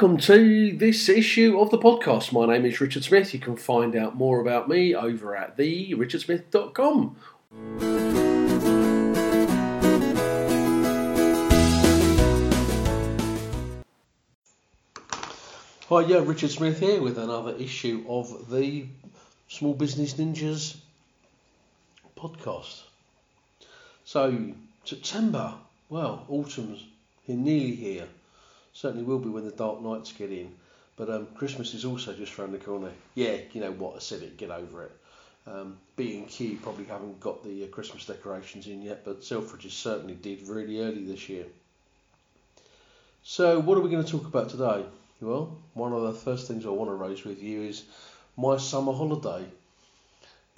welcome to this issue of the podcast. My name is Richard Smith. You can find out more about me over at therichardsmith.com. Hi, yeah, Richard Smith here with another issue of the Small Business Ninjas podcast. So, September, well, autumn's nearly here. Certainly will be when the dark nights get in. But um, Christmas is also just around the corner. Yeah, you know what, I said it, get over it. Um, B&Q probably haven't got the uh, Christmas decorations in yet, but Selfridges certainly did really early this year. So, what are we going to talk about today? Well, one of the first things I want to raise with you is my summer holiday.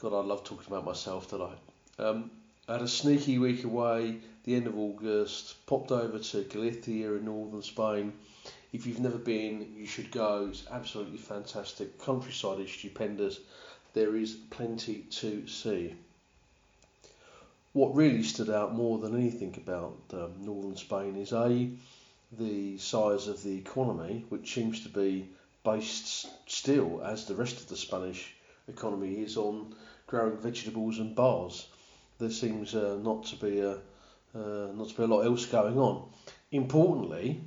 God, I love talking about myself today. Um, Had a sneaky week away, the end of August, popped over to Galicia in northern Spain. If you've never been, you should go. It's absolutely fantastic. Countryside is stupendous. There is plenty to see. What really stood out more than anything about um, northern Spain is A, the size of the economy, which seems to be based still, as the rest of the Spanish economy is, on growing vegetables and bars. There seems uh, not to be a uh, not to be a lot else going on. Importantly,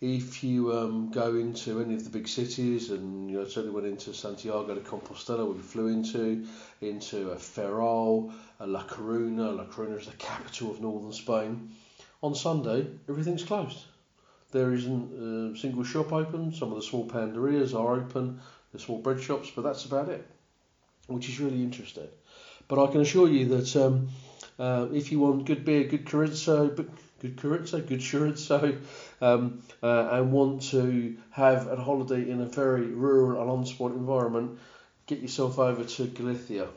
if you um, go into any of the big cities, and you know, certainly went into Santiago de Compostela, we flew into, into a Ferrol, a La Coruna. La Coruna is the capital of northern Spain on Sunday, everything's closed. There isn't a single shop open. Some of the small panderias are open, the small bread shops, but that's about it, which is really interesting. But I can assure you that um, uh, if you want good beer, good chorizo, good chorizo, good chorizo, um, uh, and want to have a holiday in a very rural and on-spot environment, get yourself over to Galicia.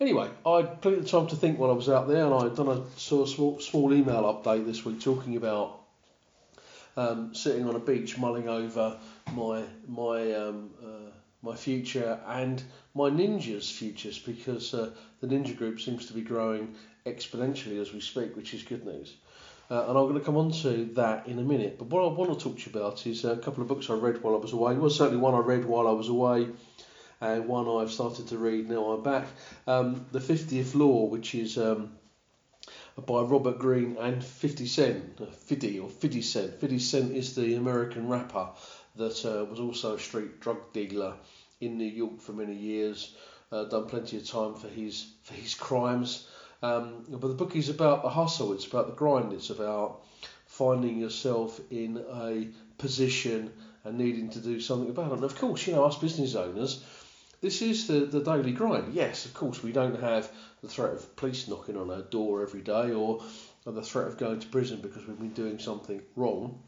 Anyway, I had plenty of time to think while I was out there, and I done a sort of small, small email update this week talking about um, sitting on a beach mulling over my my um, uh, my future and my ninjas' futures because uh, the ninja group seems to be growing exponentially as we speak, which is good news. Uh, and I'm going to come on to that in a minute. But what I want to talk to you about is a couple of books I read while I was away. Well, certainly one I read while I was away and one I've started to read now I'm back. Um, the 50th Law, which is um, by Robert Greene and 50 Cent, 50 or 50 Cent. 50 Cent is the American rapper that uh, was also a street drug dealer in New York for many years. Uh, done plenty of time for his for his crimes. Um, but the book is about the hustle. It's about the grind. It's about finding yourself in a position and needing to do something about it. And of course, you know, us business owners, this is the, the daily grind. Yes, of course, we don't have the threat of police knocking on our door every day or, the threat of going to prison because we've been doing something wrong.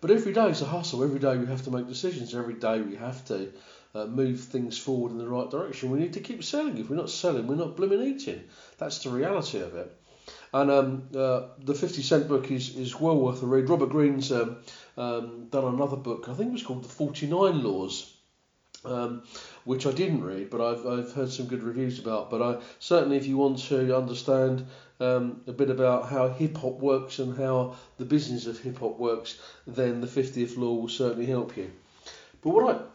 But every day is a hustle. Every day we have to make decisions. Every day we have to uh, move things forward in the right direction. We need to keep selling. If we're not selling, we're not blooming eating. That's the reality of it. And um, uh, the 50 Cent book is, is well worth a read. Robert Greene's um, um, done another book, I think it was called The 49 Laws um, which I didn't read, but I've, I've heard some good reviews about. But I certainly, if you want to understand um, a bit about how hip hop works and how the business of hip hop works, then the 50th Law will certainly help you. But what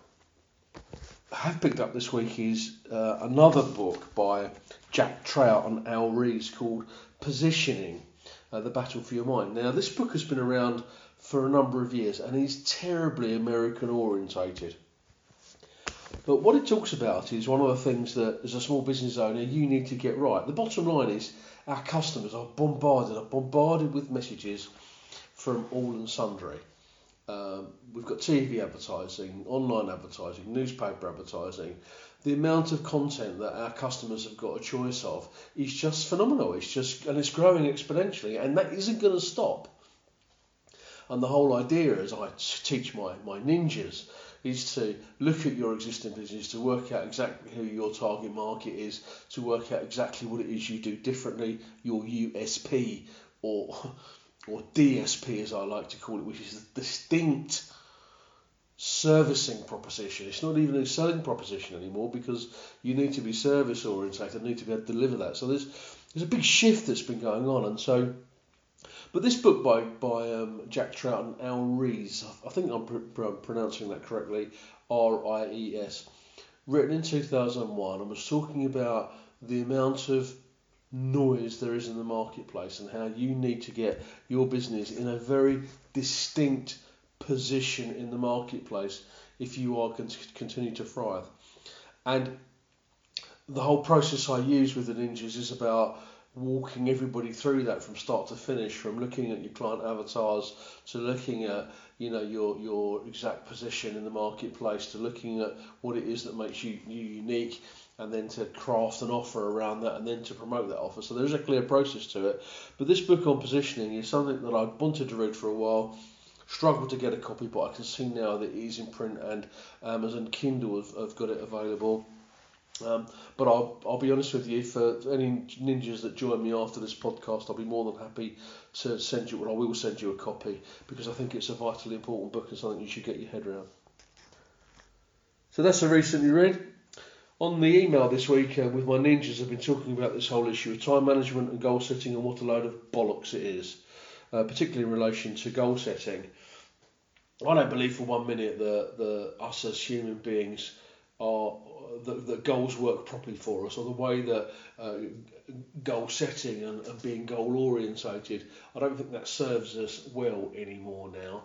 I have picked up this week is uh, another book by Jack Trout and Al Ries called Positioning uh, The Battle for Your Mind. Now, this book has been around for a number of years and is terribly American orientated. But what it talks about is one of the things that, as a small business owner, you need to get right. The bottom line is our customers are bombarded, are bombarded with messages from all and sundry. Um, we've got TV advertising, online advertising, newspaper advertising. The amount of content that our customers have got a choice of is just phenomenal. It's just and it's growing exponentially, and that isn't going to stop. And the whole idea, as I teach my my ninjas, is to look at your existing business, to work out exactly who your target market is, to work out exactly what it is you do differently, your USP or or DSP as I like to call it, which is a distinct servicing proposition. It's not even a selling proposition anymore because you need to be service orientated, need to be able to deliver that. So there's there's a big shift that's been going on, and so But this book by by um, Jack Trout and Al Ries, I think I'm pr- pr- pronouncing that correctly, R I E S, written in 2001, and was talking about the amount of noise there is in the marketplace and how you need to get your business in a very distinct position in the marketplace if you are going to continue to thrive. And the whole process I use with the ninjas is about walking everybody through that from start to finish, from looking at your client avatars to looking at you know your your exact position in the marketplace to looking at what it is that makes you, you unique and then to craft an offer around that and then to promote that offer. So there's a clear process to it. But this book on positioning is something that I've wanted to read for a while. Struggled to get a copy, but I can see now that it is in print and Amazon Kindle have, have got it available. Um, but I'll, I'll be honest with you, for any ninjas that join me after this podcast, I'll be more than happy to send you, well, I will send you a copy because I think it's a vitally important book and something you should get your head around. So that's a recently read. On the email this week uh, with my ninjas, I've been talking about this whole issue of time management and goal setting and what a load of bollocks it is, uh, particularly in relation to goal setting. I don't believe for one minute that the us as human beings are that, that goals work properly for us, or the way that uh, goal setting and, and being goal orientated, I don't think that serves us well anymore now.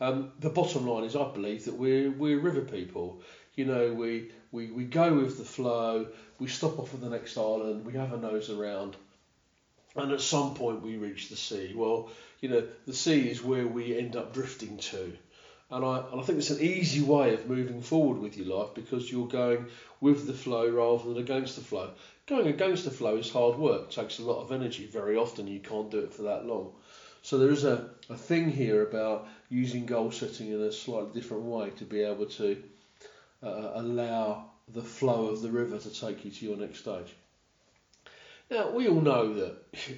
Um, the bottom line is, I believe that we're we're river people. You know, we, we we go with the flow. We stop off at the next island. We have a nose around, and at some point we reach the sea. Well, you know, the sea is where we end up drifting to. And I, and I think it's an easy way of moving forward with your life because you're going with the flow rather than against the flow. Going against the flow is hard work, it takes a lot of energy. Very often you can't do it for that long. So there is a, a thing here about using goal setting in a slightly different way to be able to uh, allow the flow of the river to take you to your next stage. Now we all know that.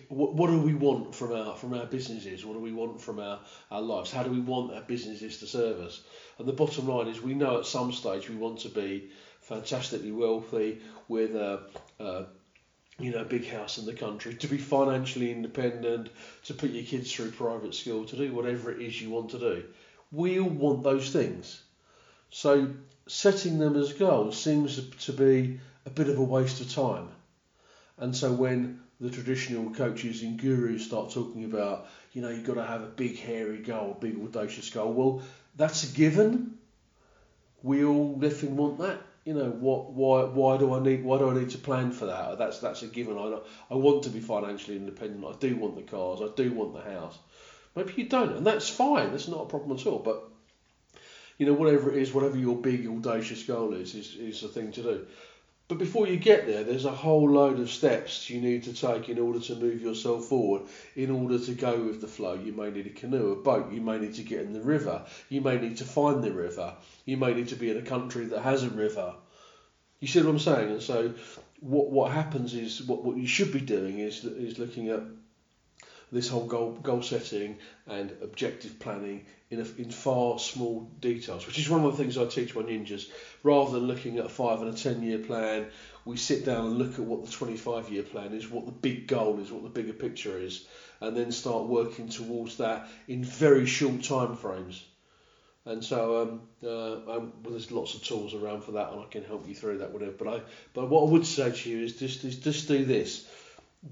What, what do we want from our from our businesses? What do we want from our, our lives? How do we want our businesses to serve us? And the bottom line is, we know at some stage we want to be fantastically wealthy with a, a you know, big house in the country, to be financially independent, to put your kids through private school, to do whatever it is you want to do. We all want those things. So setting them as goals seems to be a bit of a waste of time. And so when the traditional coaches and gurus start talking about, you know, you've got to have a big hairy goal, a big audacious goal, well, that's a given. We all live and want that. You know, what, why, why do I need, why do I need to plan for that? That's, that's a given. I, I want to be financially independent. I do want the cars. I do want the house. Maybe you don't, and that's fine. That's not a problem at all. But you know, whatever it is, whatever your big audacious goal is, is, is the thing to do. But before you get there, there's a whole load of steps you need to take in order to move yourself forward, in order to go with the flow. You may need a canoe, a boat, you may need to get in the river, you may need to find the river, you may need to be in a country that has a river. You see what I'm saying? And so, what what happens is what, what you should be doing is is looking at this whole goal goal setting and objective planning in a, in far small details, which is one of the things I teach my ninjas. Rather than looking at a five and a ten year plan, we sit down and look at what the 25 year plan is, what the big goal is, what the bigger picture is, and then start working towards that in very short time frames. And so um, uh, um, well, there's lots of tools around for that, and I can help you through that, whatever. But I, but what I would say to you is just, is just do this.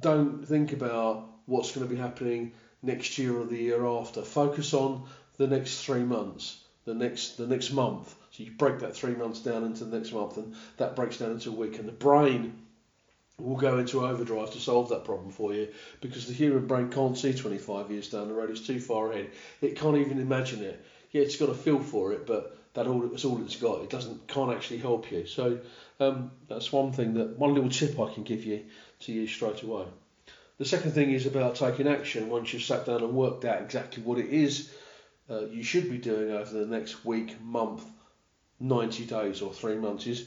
Don't think about what's going to be happening next year or the year after. Focus on the next three months, the next the next month. So you break that three months down into the next month, and that breaks down into a week. And the brain will go into overdrive to solve that problem for you because the human brain can't see 25 years down the road. It's too far ahead. It can't even imagine it. Yeah, it's got a feel for it, but that all that's all it's got. It doesn't can't actually help you. So um, that's one thing that one little tip I can give you to use straight away. The second thing is about taking action once you've sat down and worked out exactly what it is uh, you should be doing over the next week, month, 90 days or three months is,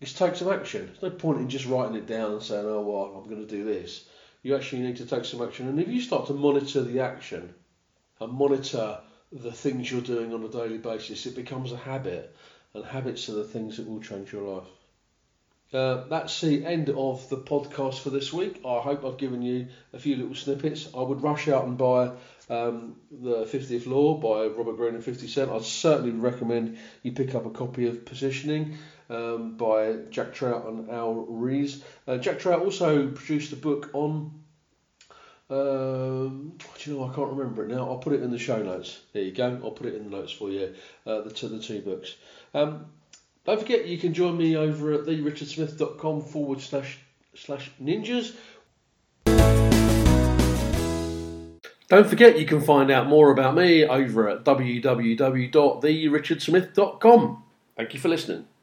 is take some action. There's no point in just writing it down and saying, oh, well, I'm going to do this. You actually need to take some action. And if you start to monitor the action and monitor the things you're doing on a daily basis, it becomes a habit. And habits are the things that will change your life. Uh, that's the end of the podcast for this week. I hope I've given you a few little snippets. I would rush out and buy um, the 50th Law by Robert Greene and 50 Cent. I'd certainly recommend you pick up a copy of Positioning um, by Jack Trout and Al Ries. Uh, Jack Trout also produced a book on. Um, do you know? I can't remember it now. I'll put it in the show notes. There you go. I'll put it in the notes for you. Uh, the two, the two books. Um, don't forget you can join me over at therichardsmith.com forward slash slash ninjas. Don't forget you can find out more about me over at www.therichardsmith.com. Thank you for listening.